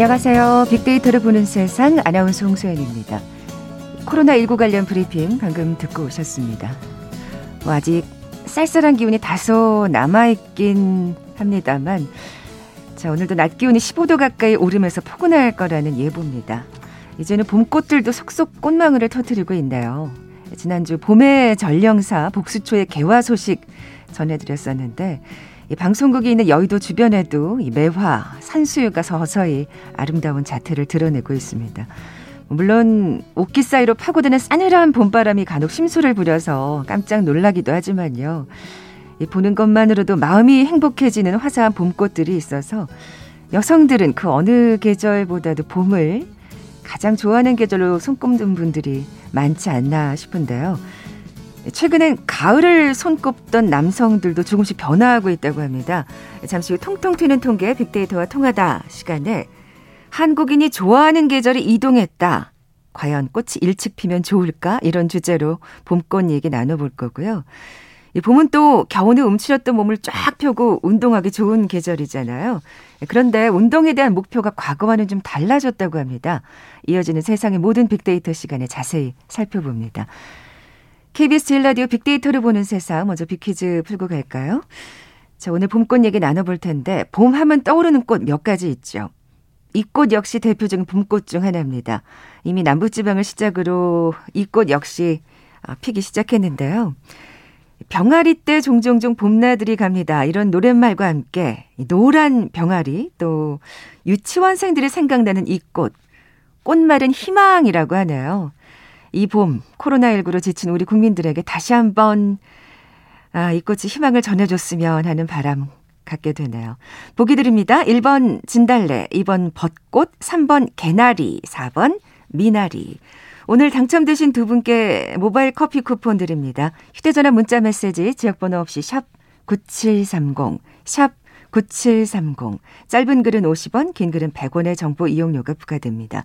안녕하세요. 빅데이터를 보는 세상 아나운서 홍소연입니다. 코로나19 관련 브리핑 방금 듣고 오셨습니다. 뭐 아직 쌀쌀한 기운이 다소 남아있긴 합니다만 자 오늘도 낮 기온이 15도 가까이 오르면서 포근할 거라는 예보입니다. 이제는 봄꽃들도 속속 꽃망울을 터뜨리고 있네요. 지난주 봄의 전령사 복수초의 개화 소식 전해드렸었는데 이 방송국이 있는 여의도 주변에도 이 매화, 산수유가 서서히 아름다운 자태를 드러내고 있습니다. 물론 옷깃 사이로 파고드는 싸늘한 봄바람이 간혹 심술을 부려서 깜짝 놀라기도 하지만요. 이 보는 것만으로도 마음이 행복해지는 화사한 봄꽃들이 있어서 여성들은 그 어느 계절보다도 봄을 가장 좋아하는 계절로 손꼽는 분들이 많지 않나 싶은데요. 최근엔 가을을 손꼽던 남성들도 조금씩 변화하고 있다고 합니다. 잠시 후 통통 튀는 통계 빅데이터와 통하다 시간에 한국인이 좋아하는 계절이 이동했다. 과연 꽃이 일찍 피면 좋을까? 이런 주제로 봄꽃 얘기 나눠볼 거고요. 이 봄은 또 겨우내 움츠렸던 몸을 쫙 펴고 운동하기 좋은 계절이잖아요. 그런데 운동에 대한 목표가 과거와는 좀 달라졌다고 합니다. 이어지는 세상의 모든 빅데이터 시간에 자세히 살펴봅니다. KBS 제일 라디오 빅데이터를 보는 세상 먼저 빅퀴즈 풀고 갈까요? 자, 오늘 봄꽃 얘기 나눠볼 텐데 봄 하면 떠오르는 꽃 몇 가지 있죠. 이 꽃 역시 대표적인 봄꽃 중 하나입니다. 이미 남부지방을 시작으로 이 꽃 역시 아, 피기 시작했는데요. 병아리 때 종종종 봄나들이 갑니다. 이런 노랫말과 함께 노란 병아리 또 유치원생들이 생각나는 이 꽃. 꽃말은 희망이라고 하네요. 이 봄 코로나19로 지친 우리 국민들에게 다시 한번 아, 이 꽃이 희망을 전해줬으면 하는 바람 갖게 되네요. 보기 드립니다. 1번 진달래, 2번 벚꽃, 3번 개나리, 4번 미나리. 오늘 당첨되신 두 분께 모바일 커피 쿠폰 드립니다. 휴대전화 문자 메시지 지역번호 없이 샵 9730, 샵 9730. 짧은 글은 50원, 긴 글은 100원의 정보 이용료가 부과됩니다.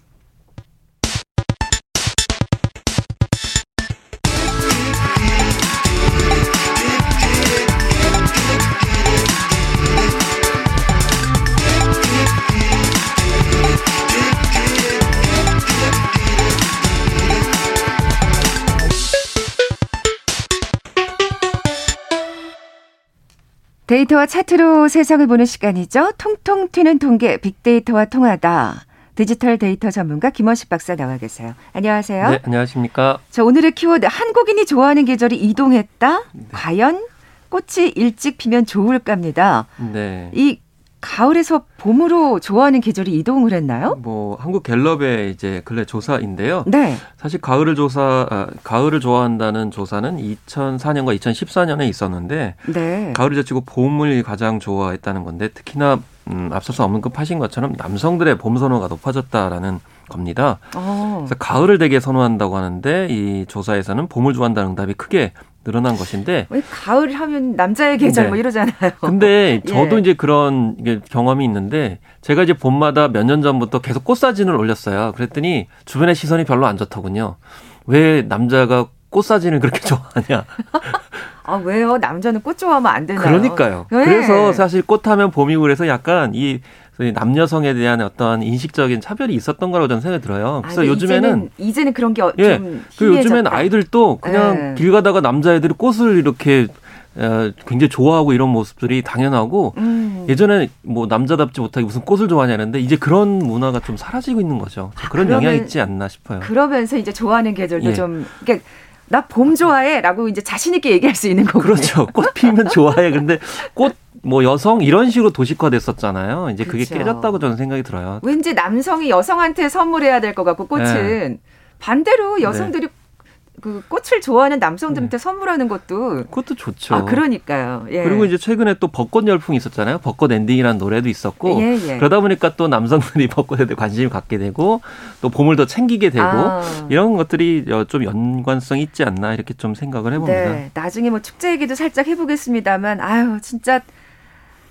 데이터와 차트로 세상을 보는 시간이죠. 통통 튀는 통계 빅데이터와 통하다. 디지털 데이터 전문가 김원식 박사 나와 계세요. 안녕하세요. 네, 안녕하십니까. 자, 오늘의 키워드 한국인이 좋아하는 계절이 이동했다. 네. 과연 꽃이 일찍 피면 좋을까입니다. 네. 이 가을에서 봄으로 좋아하는 계절이 이동을 했나요? 뭐 한국 갤럽의 이제 근래 조사인데요. 네. 사실 가을을 조사 아, 가을을 좋아한다는 조사는 2004년과 2014년에 있었는데 네. 가을을 제치고 봄을 가장 좋아했다는 건데 특히나 음, 앞서서 언급하신 것처럼 남성들의 봄 선호가 높아졌다라는 겁니다. 어. 그래서 가을을 되게 선호한다고 하는데 이 조사에서는 봄을 좋아한다는 응답이 크게 늘어난 것인데 왜 가을 하면 남자의 계절 네. 뭐 이러잖아요. 근데 저도 예. 이제 그런 경험이 있는데 제가 이제 봄마다 몇 년 전부터 계속 꽃 사진을 올렸어요. 그랬더니 주변의 시선이 별로 안 좋더군요. 왜 남자가 꽃 사진을 그렇게 좋아하냐? 아 왜요? 남자는 꽃 좋아하면 안 되나요? 그러니까요. 네. 그래서 사실 꽃하면 봄이고 그래서 약간 이 남녀성에 대한 어떤 인식적인 차별이 있었던 거라고 저는 생각이 들어요. 그래서 아, 요즘에는 이제는, 이제는, 그런 게좀 예, 그 요즘엔 아이들도 그냥 예. 길 가다가 남자애들이 꽃을 이렇게 어, 굉장히 좋아하고 이런 모습들이 당연하고 음. 예전에 뭐 남자답지 못하게 무슨 꽃을 좋아하냐는데 이제 그런 문화가 좀 사라지고 있는 거죠. 아, 그런 그러면, 영향이 있지 않나 싶어요. 그러면서 이제 좋아하는 계절도 예. 좀 그러니까 나 봄 좋아해라고 이제 자신 있게 얘기할 수 있는 거고 그렇죠. 꽃 피면 좋아해. 근데 꽃 뭐 여성 이런 식으로 도식화됐었잖아요. 이제 그게 그렇죠. 깨졌다고 저는 생각이 들어요. 왠지 남성이 여성한테 선물해야 될 것 같고 꽃은 네. 반대로 네. 여성들이 네. 그 꽃을 좋아하는 남성들한테 네. 선물하는 것도 그것도 좋죠. 아, 그러니까요. 예. 그리고 이제 최근에 또 벚꽃 열풍이 있었잖아요. 벚꽃 엔딩이라는 노래도 있었고 예, 예. 그러다 보니까 또 남성들이 벚꽃에 대해 관심을 갖게 되고 또 봄을 더 챙기게 되고 아. 이런 것들이 좀 연관성 있지 않나 이렇게 좀 생각을 해봅니다. 네. 나중에 뭐 축제 얘기도 살짝 해보겠습니다만 아유 진짜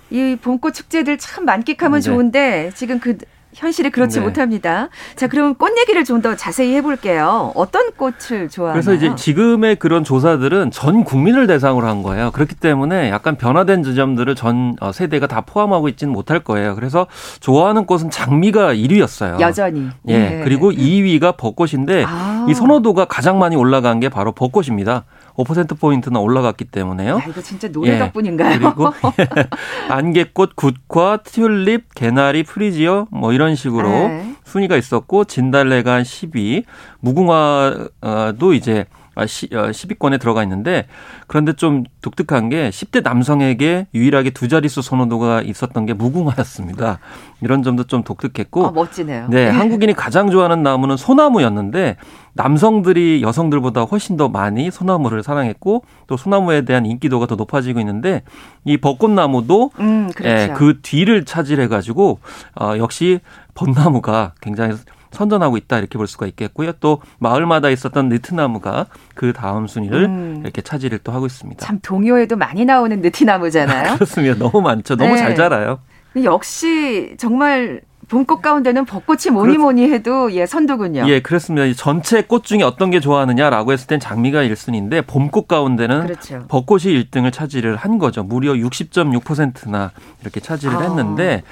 이 봄꽃 축제들 참 만끽하면 네. 좋은데 지금 그 현실이 그렇지 네. 못합니다. 자, 그럼 꽃 얘기를 좀 더 자세히 해볼게요. 어떤 꽃을 좋아하나요? 그래서 이제 지금의 그런 조사들은 전 국민을 대상으로 한 거예요. 그렇기 때문에 약간 변화된 지점들을 전 어, 세대가 다 포함하고 있지는 못할 거예요. 그래서 좋아하는 꽃은 장미가 1위였어요. 여전히. 예. 네. 그리고 2위가 벚꽃인데 아. 이 선호도가 가장 많이 올라간 게 바로 벚꽃입니다. 5%포인트나 올라갔기 때문에요. 야, 이거 진짜 노래 예. 덕분인가요? 그리고 예. 안개꽃, 굿과, 튤립, 개나리, 프리지어 뭐 이런 식으로 네. 순위가 있었고 진달래가 한 10위, 무궁화도 이제 10위권에 아, 어, 들어가 있는데 그런데 좀 독특한 게 10대 남성에게 유일하게 두 자릿수 선호도가 있었던 게 무궁화였습니다. 이런 점도 좀 독특했고. 아, 멋지네요. 네, 한국인이 가장 좋아하는 나무는 소나무였는데 남성들이 여성들보다 훨씬 더 많이 소나무를 사랑했고 또 소나무에 대한 인기도가 더 높아지고 있는데 이 벚꽃나무도 음, 그렇죠. 예, 그 뒤를 차지해 가지고 어, 역시 벚나무가 굉장히 선전하고 있다 이렇게 볼 수가 있겠고요. 또 마을마다 있었던 느티나무가 그 다음 순위를 음. 이렇게 차지를 또 하고 있습니다. 참 동요에도 많이 나오는 느티나무잖아요. 그렇습니다. 너무 많죠. 너무 네. 잘 자라요. 역시 정말 봄꽃 가운데는 벚꽃이 뭐니 뭐니 해도 예 선두군요. 예, 그렇습니다. 전체 꽃 중에 어떤 게 좋아하느냐라고 했을 땐 장미가 1순위인데 봄꽃 가운데는 그렇죠. 벚꽃이 1등을 차지를 한 거죠. 무려 60.6%나 이렇게 차지를 아. 했는데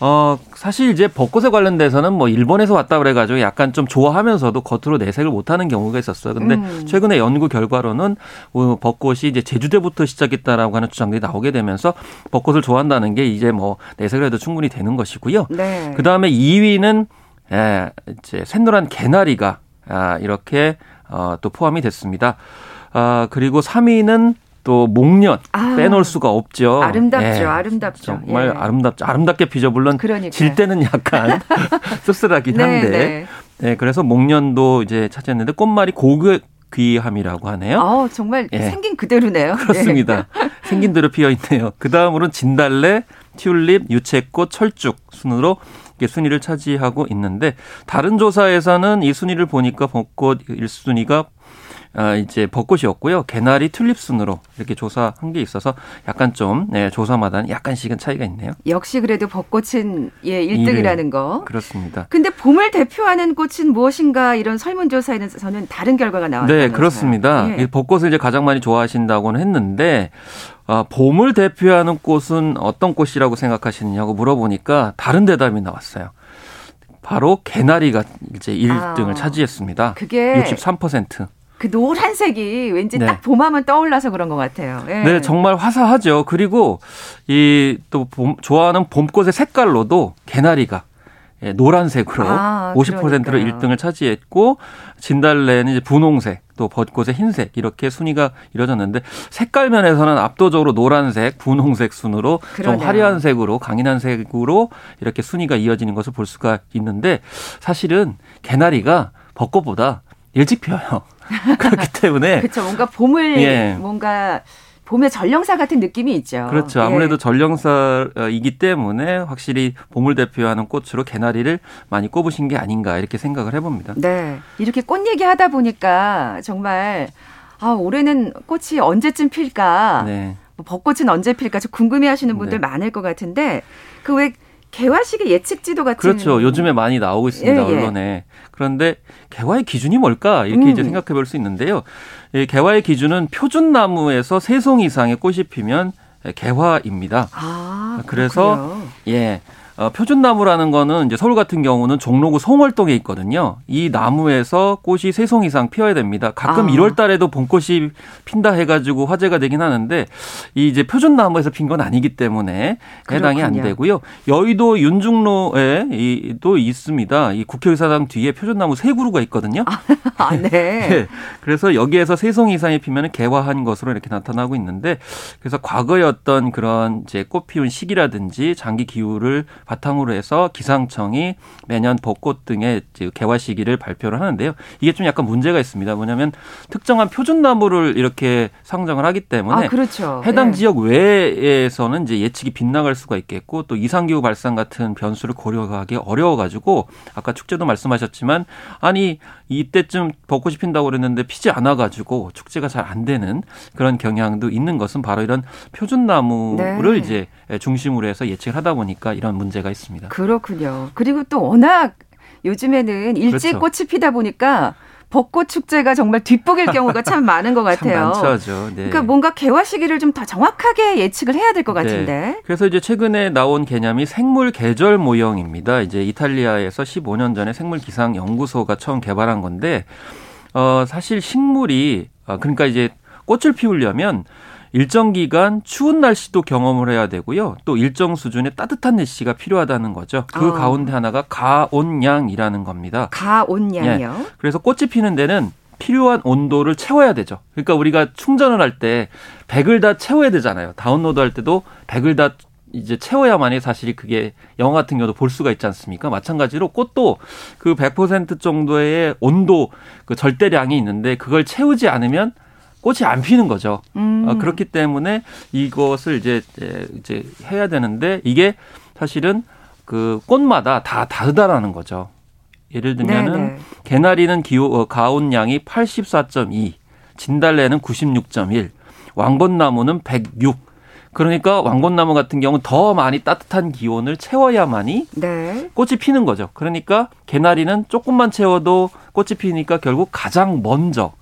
어, 사실 이제 벚꽃에 관련돼서는 뭐 일본에서 왔다 그래가지고 약간 좀 좋아하면서도 겉으로 내색을 못하는 경우가 있었어요. 근데 음. 최근에 연구 결과로는 어, 벚꽃이 이제 제주도부터 시작했다라고 하는 주장들이 나오게 되면서 벚꽃을 좋아한다는 게 이제 뭐 내색을 해도 충분히 되는 것이고요. 네. 그 다음에 2위는 예, 이제 샛노란 개나리가 아, 이렇게 어, 또 포함이 됐습니다. 아, 그리고 3위는 또 목련 아, 빼놓을 수가 없죠. 아름답죠, 예, 아름답죠. 정말 예. 아름답죠. 아름답게 피죠. 물론 그러니까요. 질 때는 약간 씁쓸하긴 네, 한데. 네. 네, 그래서 목련도 이제 차지했는데 꽃말이 고귀 귀함이라고 하네요. 아, 정말 예. 생긴 그대로네요. 그렇습니다. 네. 생긴 대로 피어 있네요. 그 다음으로는 진달래, 튤립, 유채꽃, 철쭉 순으로 순위를 차지하고 있는데 다른 조사에서는 이 순위를 보니까 벚꽃 1순위가 아, 이제 벚꽃이었고요. 개나리 튤립 순으로 이렇게 조사한 게 있어서 약간 좀 네, 조사마다 약간씩은 차이가 있네요. 역시 그래도 벚꽃은 예 1등이라는 거. 그렇습니다. 근데 봄을 대표하는 꽃은 무엇인가 이런 설문조사에서는 다른 결과가 나왔다면서요. 네, 그렇습니다. 예. 벚꽃을 이제 가장 많이 좋아하신다고는 했는데 아, 봄을 대표하는 꽃은 어떤 꽃이라고 생각하시느냐고 물어보니까 다른 대답이 나왔어요. 바로 개나리가 이제 1등을 아, 차지했습니다. 그게 63%. 그 노란색이 왠지 네. 딱 봄하면 떠올라서 그런 것 같아요. 예. 네, 정말 화사하죠. 그리고 이 또 좋아하는 봄꽃의 색깔로도 개나리가 예, 노란색으로 아, 50%로 그러니까요. 1등을 차지했고 진달래는 이제 분홍색, 또 벚꽃의 흰색 이렇게 순위가 이뤄졌는데 색깔 면에서는 압도적으로 노란색, 분홍색 순으로 그러네요. 좀 화려한 색으로 강인한 색으로 이렇게 순위가 이어지는 것을 볼 수가 있는데 사실은 개나리가 벚꽃보다 일찍 피어요. 그렇기 때문에 그렇죠. 뭔가 봄을 예. 뭔가 봄의 전령사 같은 느낌이 있죠. 그렇죠. 아무래도 예. 전령사이기 때문에 확실히 봄을 대표하는 꽃으로 개나리를 많이 꼽으신 게 아닌가 이렇게 생각을 해봅니다. 네. 이렇게 꽃 얘기하다 보니까 정말 아 올해는 꽃이 언제쯤 필까? 네. 뭐 벚꽃은 언제 필까? 좀 궁금해 하시는 분들 네. 많을 것 같은데 그왜 개화식의 예측 지도 같은 그렇죠. 요즘에 많이 나오고 있습니다. 예, 예. 언론에. 그런데 개화의 기준이 뭘까? 이렇게 음. 이제 생각해 볼 수 있는데요. 이 개화의 기준은 표준 나무에서 세 송 이상의 꽃이 피면 개화입니다. 아, 그래서. 예. 어, 표준나무라는 거는 이제 서울 같은 경우는 종로구 송월동에 있거든요. 이 나무에서 꽃이 세 송 이상 피어야 됩니다. 가끔 아. 1월 달에도 봄꽃이 핀다 해가지고 화제가 되긴 하는데 이 이제 표준나무에서 핀 건 아니기 때문에 해당이 그렇군요. 안 되고요. 여의도 윤중로에 이, 또 있습니다. 이 국회의사당 뒤에 표준나무 세 그루가 있거든요. 아, 네. 네. 그래서 여기에서 세 송 이상이 피면 개화한 것으로 이렇게 나타나고 있는데 그래서 과거의 어떤 그런 이제 꽃 피운 시기라든지 장기 기후를 바탕으로 해서 기상청이 매년 벚꽃 등의 개화 시기를 발표를 하는데요. 이게 좀 약간 문제가 있습니다. 뭐냐면 특정한 표준 나무를 이렇게 상정을 하기 때문에 아, 그렇죠. 해당 네. 지역 외에서는 이제 예측이 빗나갈 수가 있겠고 또 이상기후 발생 같은 변수를 고려하기 어려워가지고 아까 축제도 말씀하셨지만 아니 이때쯤 벚꽃이 핀다고 그랬는데 피지 않아가지고 축제가 잘 안 되는 그런 경향도 있는 것은 바로 이런 표준 나무를 네. 이제 중심으로 해서 예측을 하다 보니까 이런 문제 문제가 있습니다. 그렇군요. 그리고 또 워낙 요즘에는 일찍 그렇죠. 꽃이 피다 보니까 벚꽃 축제가 정말 뒷북일 경우가 참 많은 것 같아요. 참 많죠. 네. 그러니까 뭔가 개화 시기를 좀 더 정확하게 예측을 해야 될것 네. 같은데. 네. 그래서 이제 최근에 나온 개념이 생물 계절 모형입니다. 이제 이탈리아에서 15년 전에 생물 기상 연구소가 처음 개발한 건데 어 사실 식물이 어, 그러니까 이제 꽃을 피우려면 일정 기간 추운 날씨도 경험을 해야 되고요. 또 일정 수준의 따뜻한 날씨가 필요하다는 거죠. 그 어. 가운데 하나가 가온양이라는 겁니다. 가온양이요? 예. 그래서 꽃이 피는 데는 필요한 온도를 채워야 되죠. 그러니까 우리가 충전을 할 때 100을 다 채워야 되잖아요. 다운로드 할 때도 100을 다 이제 채워야만이 사실 그게 영화 같은 경우도 볼 수가 있지 않습니까? 마찬가지로 꽃도 그 100% 정도의 온도 그 절대량이 있는데 그걸 채우지 않으면 꽃이 안 피는 거죠. 음. 어, 그렇기 때문에 이것을 이제 이제 해야 되는데 이게 사실은 그 꽃마다 다 다르다라는 거죠. 예를 들면은 네네. 네. 개나리는 기호 어, 가온량이 84.2, 진달래는 96.1, 왕건나무는 106. 그러니까 왕건나무 같은 경우는 더 많이 따뜻한 기온을 채워야만이 네. 꽃이 피는 거죠. 그러니까 개나리는 조금만 채워도 꽃이 피니까 결국 가장 먼저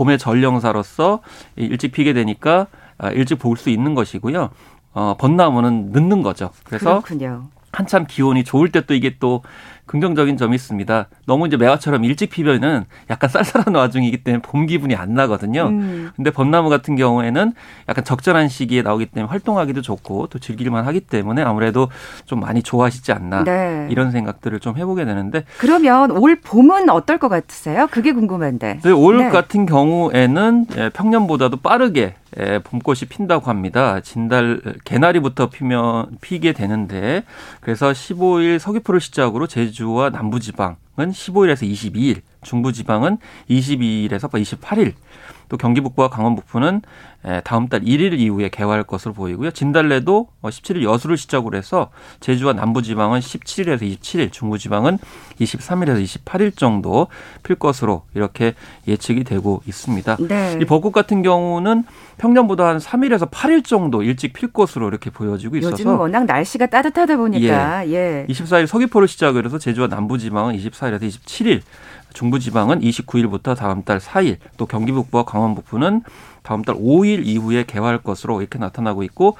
봄의 전령사로서 일찍 피게 되니까 아, 일찍 볼 수 있는 것이고요. 어, 벚나무는 늦는 거죠. 그래서 그렇군요. 한참 기온이 좋을 때 또 이게 또 긍정적인 점이 있습니다. 너무 이제 매화처럼 일찍 피면은 약간 쌀쌀한 와중이기 때문에 봄 기분이 안 나거든요. 음. 근데 벚나무 같은 경우에는 약간 적절한 시기에 나오기 때문에 활동하기도 좋고 또 즐길만 하기 때문에 아무래도 좀 많이 좋아하시지 않나 네. 이런 생각들을 좀 해보게 되는데 그러면 올 봄은 어떨 것 같으세요? 그게 궁금한데. 네, 올 네. 같은 경우에는 예, 평년보다도 빠르게 예, 봄꽃이 핀다고 합니다. 진달 개나리부터 피면 피게 되는데 그래서 15일 서귀포를 시작으로 제주 제 주와 남부지방은 15일에서 22일, 중부지방은 22일에서 28일, 또 경기 북부와 강원 북부는 다음 달 1일 이후에 개화할 것으로 보이고요. 진달래도 17일 어, 여수를 시작으로 해서 제주와 남부지방은 17일에서 27일, 중부지방은 23일에서 28일 정도 필 것으로 이렇게 예측이 되고 있습니다. 네. 이 벚꽃 같은 경우는 평년보다 한 3일에서 8일 정도 일찍 필 것으로 이렇게 보여지고 있어서 요즘 워낙 날씨가 따뜻하다 보니까 예. 예. 24일 서귀포를 시작으로 해서 제주와 남부지방은 24일에서 27일 중부지방은 29일부터 다음 달 4일, 또 경기 북부와 강원 북부는 다음 달 5일 이후에 개화할 것으로 이렇게 나타나고 있고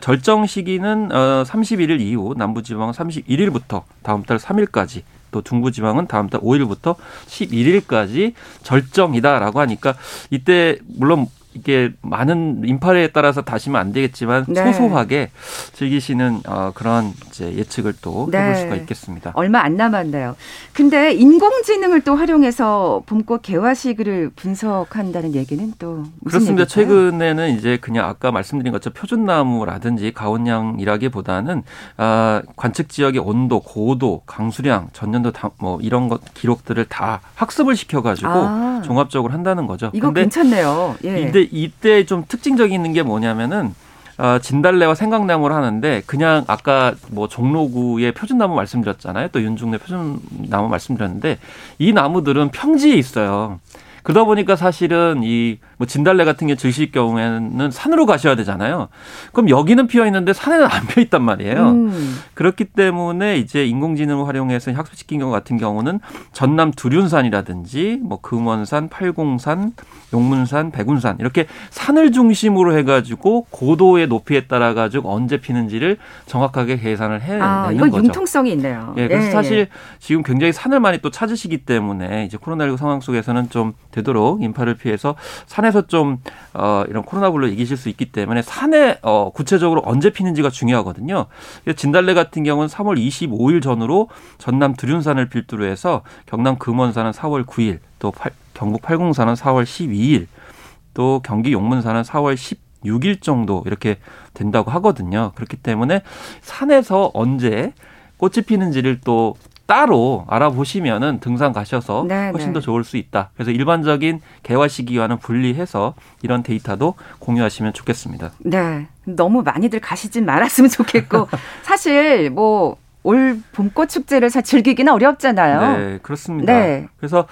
절정 시기는 31일 어, 이후 남부지방은 31일부터 다음 달 3일까지 또 중부지방은 다음 달 5일부터 11일까지 절정이다라고 하니까 이때 물론 이게 많은 인파에 따라서 다시면 안 되겠지만 네. 소소하게 즐기시는 어, 그런 이제 예측을 또 네. 해볼 수가 있겠습니다. 얼마 안 남았네요. 근데 인공지능을 또 활용해서 봄꽃 개화 시기를 분석한다는 얘기는 또 그렇습니다. 얘기일까요? 최근에는 이제 그냥 아까 말씀드린 것처럼 표준나무라든지 가온양이라기보다는 아, 관측 지역의 온도, 고도, 강수량, 전년도 다, 뭐 이런 것 기록들을 다 학습을 시켜가지고 아. 종합적으로 한다는 거죠. 이거 괜찮네요. 예. 근데 이때 좀 특징적인 게 뭐냐면은 어, 진달래와 생강나무를 하는데 그냥 아까 뭐 종로구의 표준나무 말씀드렸잖아요. 또 윤중래 표준나무 말씀드렸는데 이 나무들은 평지에 있어요. 그러다 보니까 사실은 이 뭐 진달래 같은 게 즐실 경우에는 산으로 가셔야 되잖아요. 그럼 여기는 피어 있는데 산에는 안 피어 있단 말이에요. 음. 그렇기 때문에 이제 인공지능을 활용해서 학습시킨 경우 같은 경우는 전남 두륜산이라든지 뭐 금원산, 팔공산, 용문산, 백운산 이렇게 산을 중심으로 해가지고 고도의 높이에 따라 가지고 언제 피는지를 정확하게 계산을 해내는 아, 이건 거죠. 융통성이 있네요. 예, 그래서 예, 사실 예. 지금 굉장히 산을 많이 또 찾으시기 때문에 이제 코로나19 상황 속에서는 좀 되도록 인파를 피해서 산에 서 좀 어, 이런 코로나19로 이기실 수 있기 때문에 산에 어, 구체적으로 언제 피는지가 중요하거든요. 진달래 같은 경우는 3월 25일 전후로 전남 두륜산을 필두로 해서 경남 금원산은 4월 9일, 또 팔, 경북 팔공산은 4월 12일, 또 경기 용문산은 4월 16일 정도 이렇게 된다고 하거든요. 그렇기 때문에 산에서 언제 꽃이 피는지를 또 따로 알아보시면은 등산 가셔서 네 훨씬 네. 더 좋을 수 있다. 그래서 일반적인 개화 시기와는 분리해서 이런 데이터도 공유하시면 좋겠습니다. 네. 너무 많이들 가시진 말았으면 좋겠고 사실 뭐 올 봄꽃 축제를 즐기기는 어렵잖아요. 네, 그렇습니다. 네. 그래서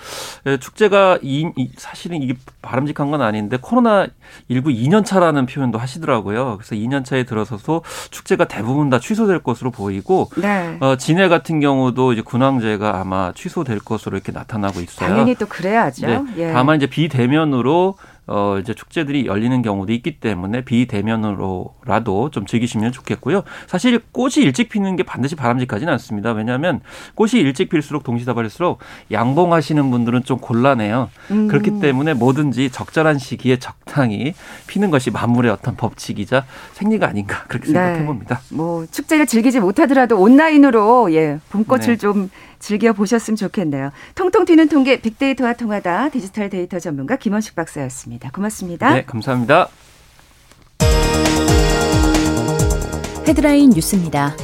예, 축제가 이, 사실은 이게 바람직한 건 아닌데 코로나 19 2년 차라는 표현도 하시더라고요. 그래서 2년 차에 들어서서 축제가 대부분 다 취소될 것으로 보이고 네. 어, 진해 같은 경우도 이제 군항제가 아마 취소될 것으로 이렇게 나타나고 있어요. 당연히 또 그래야죠. 네. 예. 다만 이제 비대면으로 어, 이제 축제들이 열리는 경우도 있기 때문에 비대면으로라도 좀 즐기시면 좋겠고요. 사실 꽃이 일찍 피는 게 반드시 바람직하지는 않습니다. 왜냐하면 꽃이 일찍 필수록 동시다발일수록 양봉하시는 분들은 좀 곤란해요. 음. 그렇기 때문에 뭐든지 적절한 시기에 적당히 피는 것이 만물의 어떤 법칙이자 생리가 아닌가 그렇게 생각해 봅니다. 네. 뭐 축제를 즐기지 못하더라도 온라인으로 예 봄꽃을 네. 좀 즐겨 보셨으면 좋겠네요. 통통 튀는 통계 빅데이터와 통하다 디지털 데이터 전문가 김원식 박사였습니다. 고맙습니다. 네, 감사합니다. 헤드라인 뉴스입니다.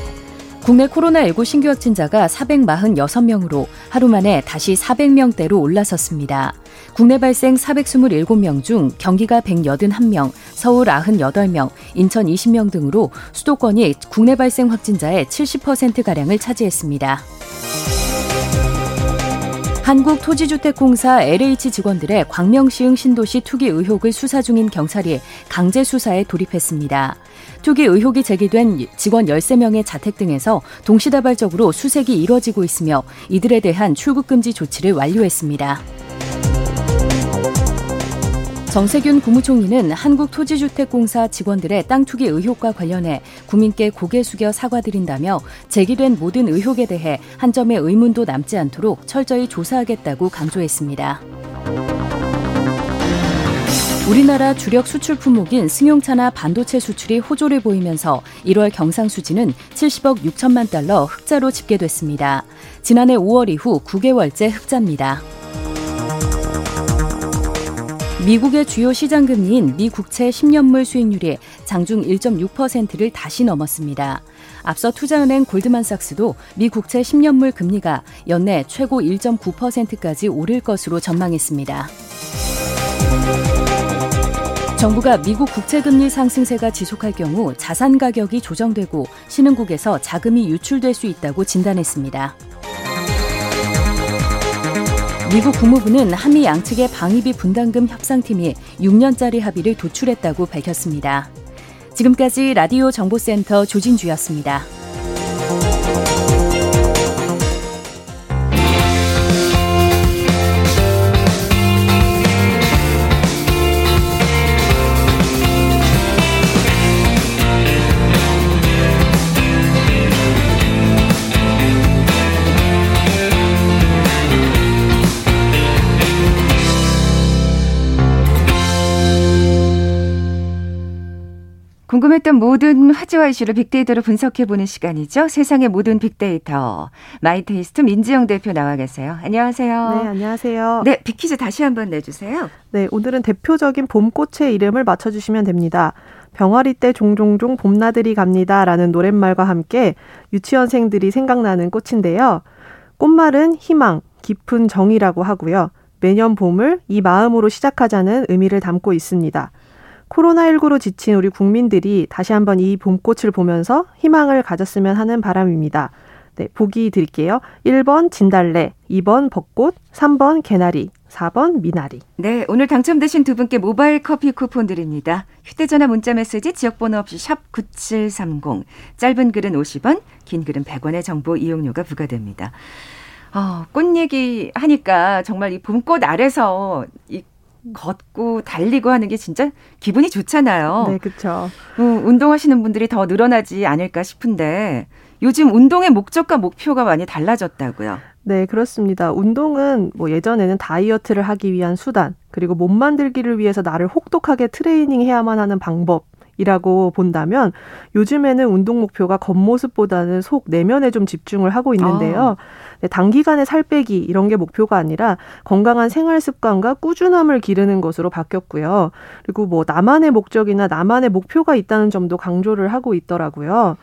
국내 코로나19 신규 확진자가 446명으로 하루 만에 다시 400명대로 올라섰습니다. 국내 발생 427명 중 경기가 181명, 서울 98명, 인천 20명 등으로 수도권이 국내 발생 확진자의 70%가량을 차지했습니다. 한국토지주택공사 LH 직원들의 광명시흥 신도시 투기 의혹을 수사 중인 경찰이 강제 수사에 돌입했습니다. 투기 의혹이 제기된 직원 13명의 자택 등에서 동시다발적으로 수색이 이뤄지고 있으며 이들에 대한 출국금지 조치를 완료했습니다. 정세균 국무총리는 한국토지주택공사 직원들의 땅 투기 의혹과 관련해 국민께 고개 숙여 사과드린다며 제기된 모든 의혹에 대해 한 점의 의문도 남지 않도록 철저히 조사하겠다고 강조했습니다. 우리나라 주력 수출 품목인 승용차나 반도체 수출이 호조를 보이면서 1월 경상수지는 70억 6천만 달러 흑자로 집계됐습니다. 지난해 5월 이후 9개월째 흑자입니다. 미국의 주요 시장 금리인 미 국채 10년물 수익률이 장중 1.6%를 다시 넘었습니다. 앞서 투자은행 골드만삭스도 미 국채 10년물 금리가 연내 최고 1.9%까지 오를 것으로 전망했습니다. 정부가 미국 국채금리 상승세가 지속할 경우 자산 가격이 조정되고 신흥국에서 자금이 유출될 수 있다고 진단했습니다. 미국 국무부는 한미 양측의 방위비 분담금 협상팀이 6년짜리 합의를 도출했다고 밝혔습니다. 지금까지 라디오 정보센터 조진주였습니다. 궁금했던 모든 화제와 이슈를 빅데이터로 분석해보는 시간이죠. 세상의 모든 빅데이터. 마이테이스트 민지영 대표 나와 계세요. 안녕하세요. 네, 안녕하세요. 네, 빅퀴즈 다시 한번 내주세요. 네, 오늘은 대표적인 봄꽃의 이름을 맞춰주시면 됩니다. 병아리 때 종종종 봄나들이 갑니다 라는 노랫말과 함께 유치원생들이 생각나는 꽃인데요. 꽃말은 희망, 깊은 정이라고 하고요. 매년 봄을 이 마음으로 시작하자는 의미를 담고 있습니다. 코로나19로 지친 우리 국민들이 다시 한번 이 봄꽃을 보면서 희망을 가졌으면 하는 바람입니다. 네, 보기 드릴게요. 1번 진달래, 2번 벚꽃, 3번 개나리, 4번 미나리. 네, 오늘 당첨되신 두 분께 모바일 커피 쿠폰 드립니다. 휴대전화 문자 메시지 지역번호 없이 샵 9730. 짧은 글은 50원, 긴 글은 100원의 정보 이용료가 부과됩니다. 어, 꽃 얘기 하니까 정말 이 봄꽃 아래서 이 걷고 달리고 하는 게 진짜 기분이 좋잖아요. 네, 그렇죠. 음, 운동하시는 분들이 더 늘어나지 않을까 싶은데 요즘 운동의 목적과 목표가 많이 달라졌다고요. 네, 그렇습니다. 운동은 뭐 예전에는 다이어트를 하기 위한 수단, 그리고 몸 만들기를 위해서 나를 혹독하게 트레이닝해야만 하는 방법 이라고 본다면 요즘에는 운동 목표가 겉모습보다는 속 내면에 좀 집중을 하고 있는데요. 아. 네, 단기간에 살 빼기 이런 게 목표가 아니라 건강한 생활 습관과 꾸준함을 기르는 것으로 바뀌었고요. 그리고 뭐 나만의 목적이나 나만의 목표가 있다는 점도 강조를 하고 있더라고요.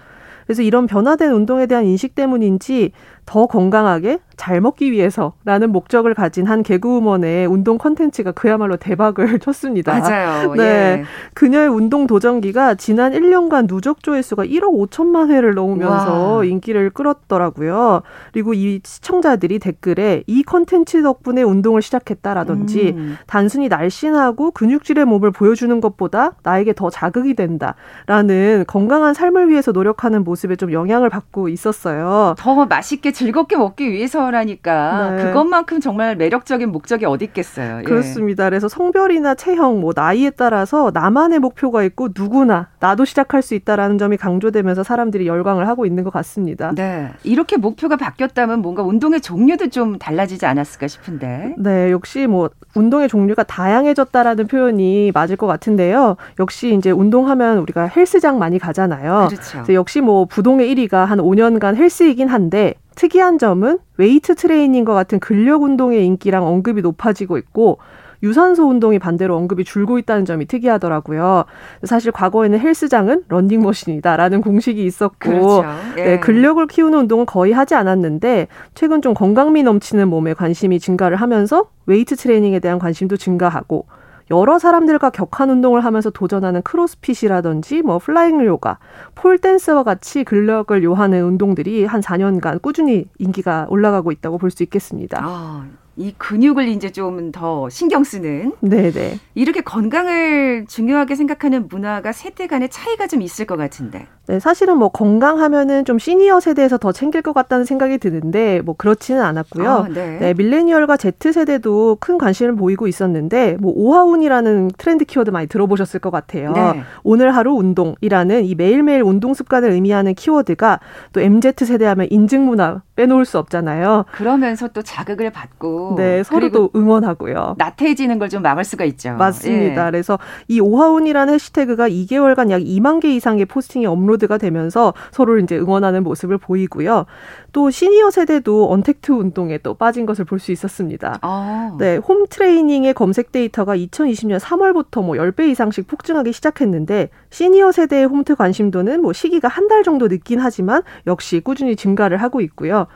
그래서 이런 변화된 운동에 대한 인식 때문인지 더 건강하게 잘 먹기 위해서라는 목적을 가진 한 개그우먼의 운동 컨텐츠가 그야말로 대박을 쳤습니다. 맞아요. 네. 예. 그녀의 운동 도전기가 지난 1년간 누적 조회수가 1억 5천만 회를 넘으면서 와. 인기를 끌었더라고요. 그리고 이 시청자들이 댓글에 이 컨텐츠 덕분에 운동을 시작했다라든지 음. 단순히 날씬하고 근육질의 몸을 보여주는 것보다 나에게 더 자극이 된다라는 건강한 삶을 위해서 노력하는 모습에 좀 영향을 받고 있었어요. 더 맛있게 즐겁게 먹기 위해서라니까 네. 그것만큼 정말 매력적인 목적이 어디 있겠어요. 예. 그렇습니다. 그래서 성별이나 체형, 뭐 나이에 따라서 나만의 목표가 있고 누구나 나도 시작할 수 있다라는 점이 강조되면서 사람들이 열광을 하고 있는 것 같습니다. 네, 이렇게 목표가 바뀌었다면 뭔가 운동의 종류도 좀 달라지지 않았을까 싶은데. 네, 역시 뭐 운동의 종류가 다양해졌다라는 표현이 맞을 것 같은데요. 역시 이제 운동하면 우리가 헬스장 많이 가잖아요. 그렇죠. 역시 뭐 부동의 1위가 한 5년간 헬스이긴 한데 특이한 점은 웨이트 트레이닝과 같은 근력 운동의 인기랑 언급이 높아지고 있고 유산소 운동이 반대로 언급이 줄고 있다는 점이 특이하더라고요. 사실 과거에는 헬스장은 런닝머신이다라는 공식이 있었고, 그렇죠. 예. 네, 근력을 키우는 운동은 거의 하지 않았는데 최근 좀 건강미 넘치는 몸에 관심이 증가를 하면서 웨이트 트레이닝에 대한 관심도 증가하고 여러 사람들과 격한 운동을 하면서 도전하는 크로스핏이라든지 뭐 플라잉 요가, 폴 댄스와 같이 근력을 요하는 운동들이 한 4년간 꾸준히 인기가 올라가고 있다고 볼 수 있겠습니다. 아, 이 근육을 이제 좀 더 신경 쓰는. 네네. 이렇게 건강을 중요하게 생각하는 문화가 세대 간의 차이가 좀 있을 것 같은데. 네, 사실은 뭐 건강하면은 좀 시니어 세대에서 더 챙길 것 같다는 생각이 드는데 뭐 그렇지는 않았고요. 아, 네. 네, 밀레니얼과 Z 세대도 큰 관심을 보이고 있었는데 뭐 오하운이라는 트렌드 키워드 많이 들어보셨을 것 같아요. 네. 오늘 하루 운동이라는 이 매일매일 운동 습관을 의미하는 키워드가 또 MZ 세대하면 인증 문화 빼놓을 수 없잖아요. 그러면서 또 자극을 받고 네, 서로도 응원하고요. 나태해지는 걸 좀 막을 수가 있죠. 맞습니다. 예. 그래서 이 오하운이라는 해시태그가 2개월간 약 2만 개 이상의 포스팅이 업로드 가 되면서 서로를 이제 응원하는 모습을 보이고요. 또 시니어 세대도 언택트 운동에 또 빠진 것을 볼 수 있었습니다. 아. 네, 홈 트레이닝의 검색 데이터가 2020년 3월부터 뭐 10배 이상씩 폭증하기 시작했는데 시니어 세대의 홈트 관심도는 뭐 시기가 한 달 정도 늦긴 하지만 역시 꾸준히 증가를 하고 있고요.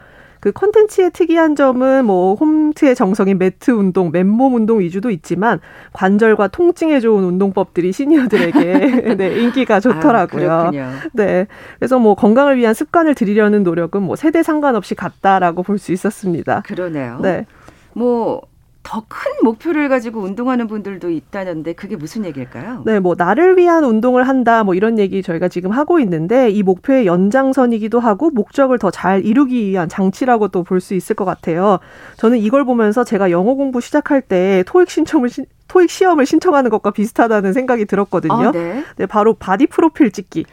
그 컨텐츠의 특이한 점은 뭐 홈트의 정성인 매트 운동, 맨몸 운동 위주도 있지만 관절과 통증에 좋은 운동법들이 시니어들에게 네, 인기가 좋더라고요. 아, 네. 그래서 뭐 건강을 위한 습관을 들이려는 노력은 뭐 세대 상관없이 같다라고 볼 수 있었습니다. 그러네요. 네. 뭐 더 큰 목표를 가지고 운동하는 분들도 있다는데 그게 무슨 얘기일까요? 네, 뭐 나를 위한 운동을 한다 뭐 이런 얘기 저희가 지금 하고 있는데 이 목표의 연장선이기도 하고 목적을 더 잘 이루기 위한 장치라고 또 볼 수 있을 것 같아요. 저는 이걸 보면서 제가 영어 공부 시작할 때 토익 신청을 시, 토익 시험을 신청하는 것과 비슷하다는 생각이 들었거든요. 아, 네. 네, 바로 바디 프로필 찍기.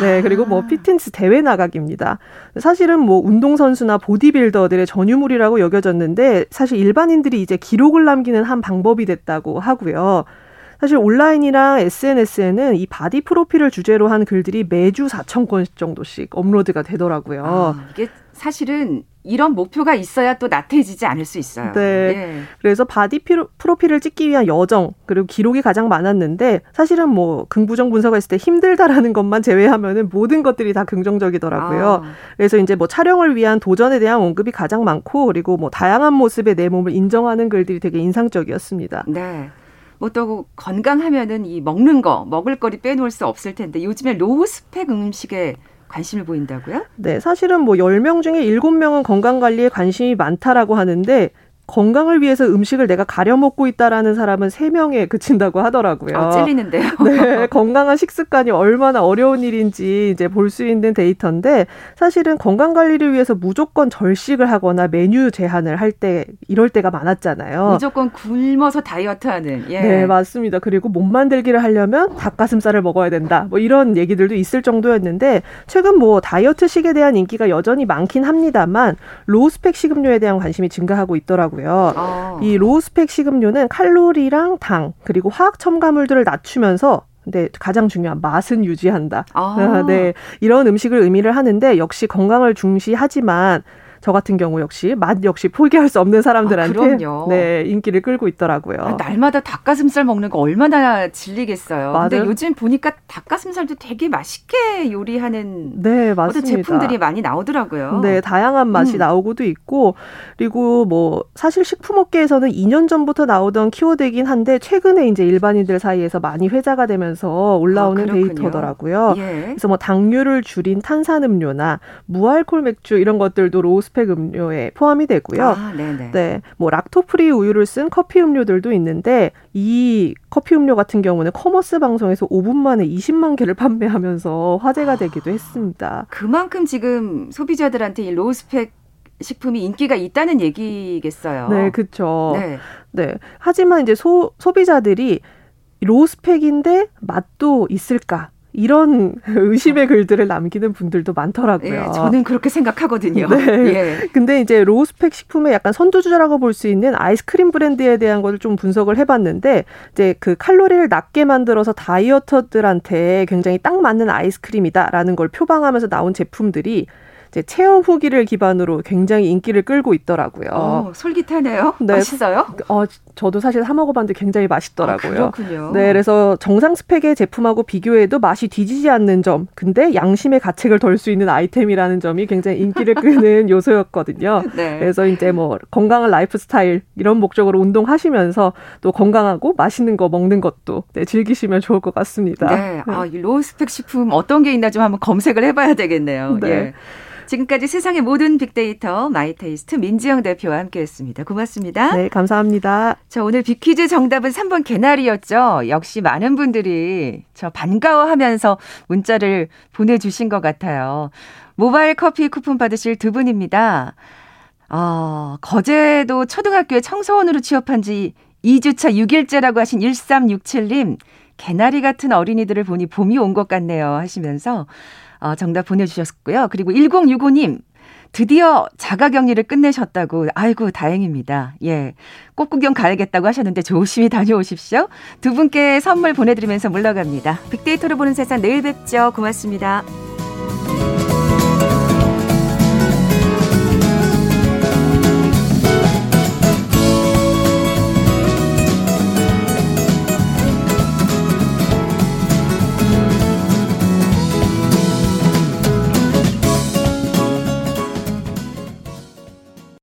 네, 그리고 뭐 아. 피트니스 대회 나가기입니다. 사실은 뭐 운동선수나 보디빌더들의 전유물이라고 여겨졌는데 사실 일반인들이 이제 기록을 남기는 한 방법이 됐다고 하고요. 사실 온라인이랑 SNS에는 이 바디 프로필을 주제로 한 글들이 매주 4천 건 정도씩 업로드가 되더라고요. 아, 이게 사실은 이런 목표가 있어야 또 나태해지지 않을 수 있어요. 네. 네. 그래서 바디 프로필을 찍기 위한 여정 그리고 기록이 가장 많았는데 사실은 뭐 긍부정 분석했을 때 힘들다라는 것만 제외하면은 모든 것들이 다 긍정적이더라고요. 아. 그래서 이제 뭐 촬영을 위한 도전에 대한 언급이 가장 많고 그리고 뭐 다양한 모습의 내 몸을 인정하는 글들이 되게 인상적이었습니다. 네. 뭐또 건강하면은 이 먹는 거, 먹을 거리 빼놓을 수 없을 텐데 요즘에 low spec 음식에 관심을 보인다고요? 네, 사실은 뭐 10명 중에 7명은 건강 관리에 관심이 많다라고 하는데 건강을 위해서 음식을 내가 가려 먹고 있다라는 사람은 3명에 그친다고 하더라고요. 아, 찔리는데요. 네, 건강한 식습관이 얼마나 어려운 일인지 이제 볼 수 있는 데이터인데 사실은 건강 관리를 위해서 무조건 절식을 하거나 메뉴 제한을 할 때 이럴 때가 많았잖아요. 무조건 굶어서 다이어트하는. 예. 네, 맞습니다. 그리고 몸 만들기를 하려면 닭가슴살을 먹어야 된다. 뭐 이런 얘기들도 있을 정도였는데 최근 뭐 다이어트식에 대한 인기가 여전히 많긴 합니다만 low spec 식음료에 대한 관심이 증가하고 있더라고요. 있고요. 아. 이 low spec 식음료는 칼로리랑 당 그리고 화학 첨가물들을 낮추면서 근데 가장 중요한 맛은 유지한다. 아. 네. 이런 음식을 의미를 하는데 역시 건강을 중시하지만 저 같은 경우 역시 맛 역시 포기할 수 없는 사람들한테 아, 네 인기를 끌고 있더라고요. 아, 날마다 닭가슴살 먹는 거 얼마나 질리겠어요. 맞아요. 근데 요즘 보니까 닭가슴살도 되게 맛있게 요리하는 네 맞습니다. 제품들이 많이 나오더라고요. 네 다양한 맛이 음. 나오고도 있고 그리고 뭐 사실 식품업계에서는 2년 전부터 나오던 키워드이긴 한데 최근에 이제 일반인들 사이에서 많이 회자가 되면서 올라오는 아, 데이터더라고요. 예. 그래서 뭐 당류를 줄인 탄산음료나 무알콜 맥주 이런 것들도 low spec 음료에 포함이 되고요. 아, 네, 뭐 lacto-free 우유를 쓴 커피 음료들도 있는데 이 커피 음료 같은 경우는 commerce 방송에서 5분 만에 20만 개를 판매하면서 화제가 되기도 했습니다. 그만큼 지금 소비자들한테 이 low spec 식품이 인기가 있다는 얘기겠어요. 네, 그렇죠. 네. 네. 하지만 이제 소 소비자들이 로스펙인데 맛도 있을까? 이런 의심의 글들을 남기는 분들도 많더라고요. 예, 저는 그렇게 생각하거든요. 네. 예. 근데 이제 로스펙 식품의 약간 선두주자라고 볼 수 있는 아이스크림 브랜드에 대한 것을 좀 분석을 해봤는데 이제 그 칼로리를 낮게 만들어서 다이어터들한테 굉장히 딱 맞는 아이스크림이다라는 걸 표방하면서 나온 제품들이 이제 체험 후기를 기반으로 굉장히 인기를 끌고 있더라고요. 어, 솔깃하네요. 네. 맛있어요? 어, 저도 사실 사 먹어봤는데 굉장히 맛있더라고요. 아, 그렇군요. 네, 그래서 정상 스펙의 제품하고 비교해도 맛이 뒤지지 않는 점, 근데 양심의 가책을 덜 수 있는 아이템이라는 점이 굉장히 인기를 끄는 요소였거든요. 네. 그래서 이제 뭐 건강한 라이프 스타일 이런 목적으로 운동하시면서 또 건강하고 맛있는 거 먹는 것도 네, 즐기시면 좋을 것 같습니다. 네, 아, 이 low spec 식품 어떤 게 있나 좀 한번 검색을 해봐야 되겠네요. 네. 예. 지금까지 세상의 모든 빅데이터 마이테이스트 민지영 대표와 함께했습니다. 고맙습니다. 네, 감사합니다. 자, 오늘 빅퀴즈 정답은 3번 개나리였죠. 역시 많은 분들이 저 반가워하면서 문자를 보내주신 것 같아요. 모바일 커피 쿠폰 받으실 두 분입니다. 어, 거제도 초등학교에 청소원으로 취업한 지 2주차 6일째라고 하신 1367님, 개나리 같은 어린이들을 보니 봄이 온 것 같네요 하시면서 어, 정답 보내주셨고요. 그리고 1065님, 드디어 자가 격리를 끝내셨다고. 아이고, 다행입니다. 예. 꽃 구경 가야겠다고 하셨는데 조심히 다녀오십시오. 두 분께 선물 보내 드리면서 물러갑니다. 빅데이터를 보는 세상 내일 뵙죠. 고맙습니다.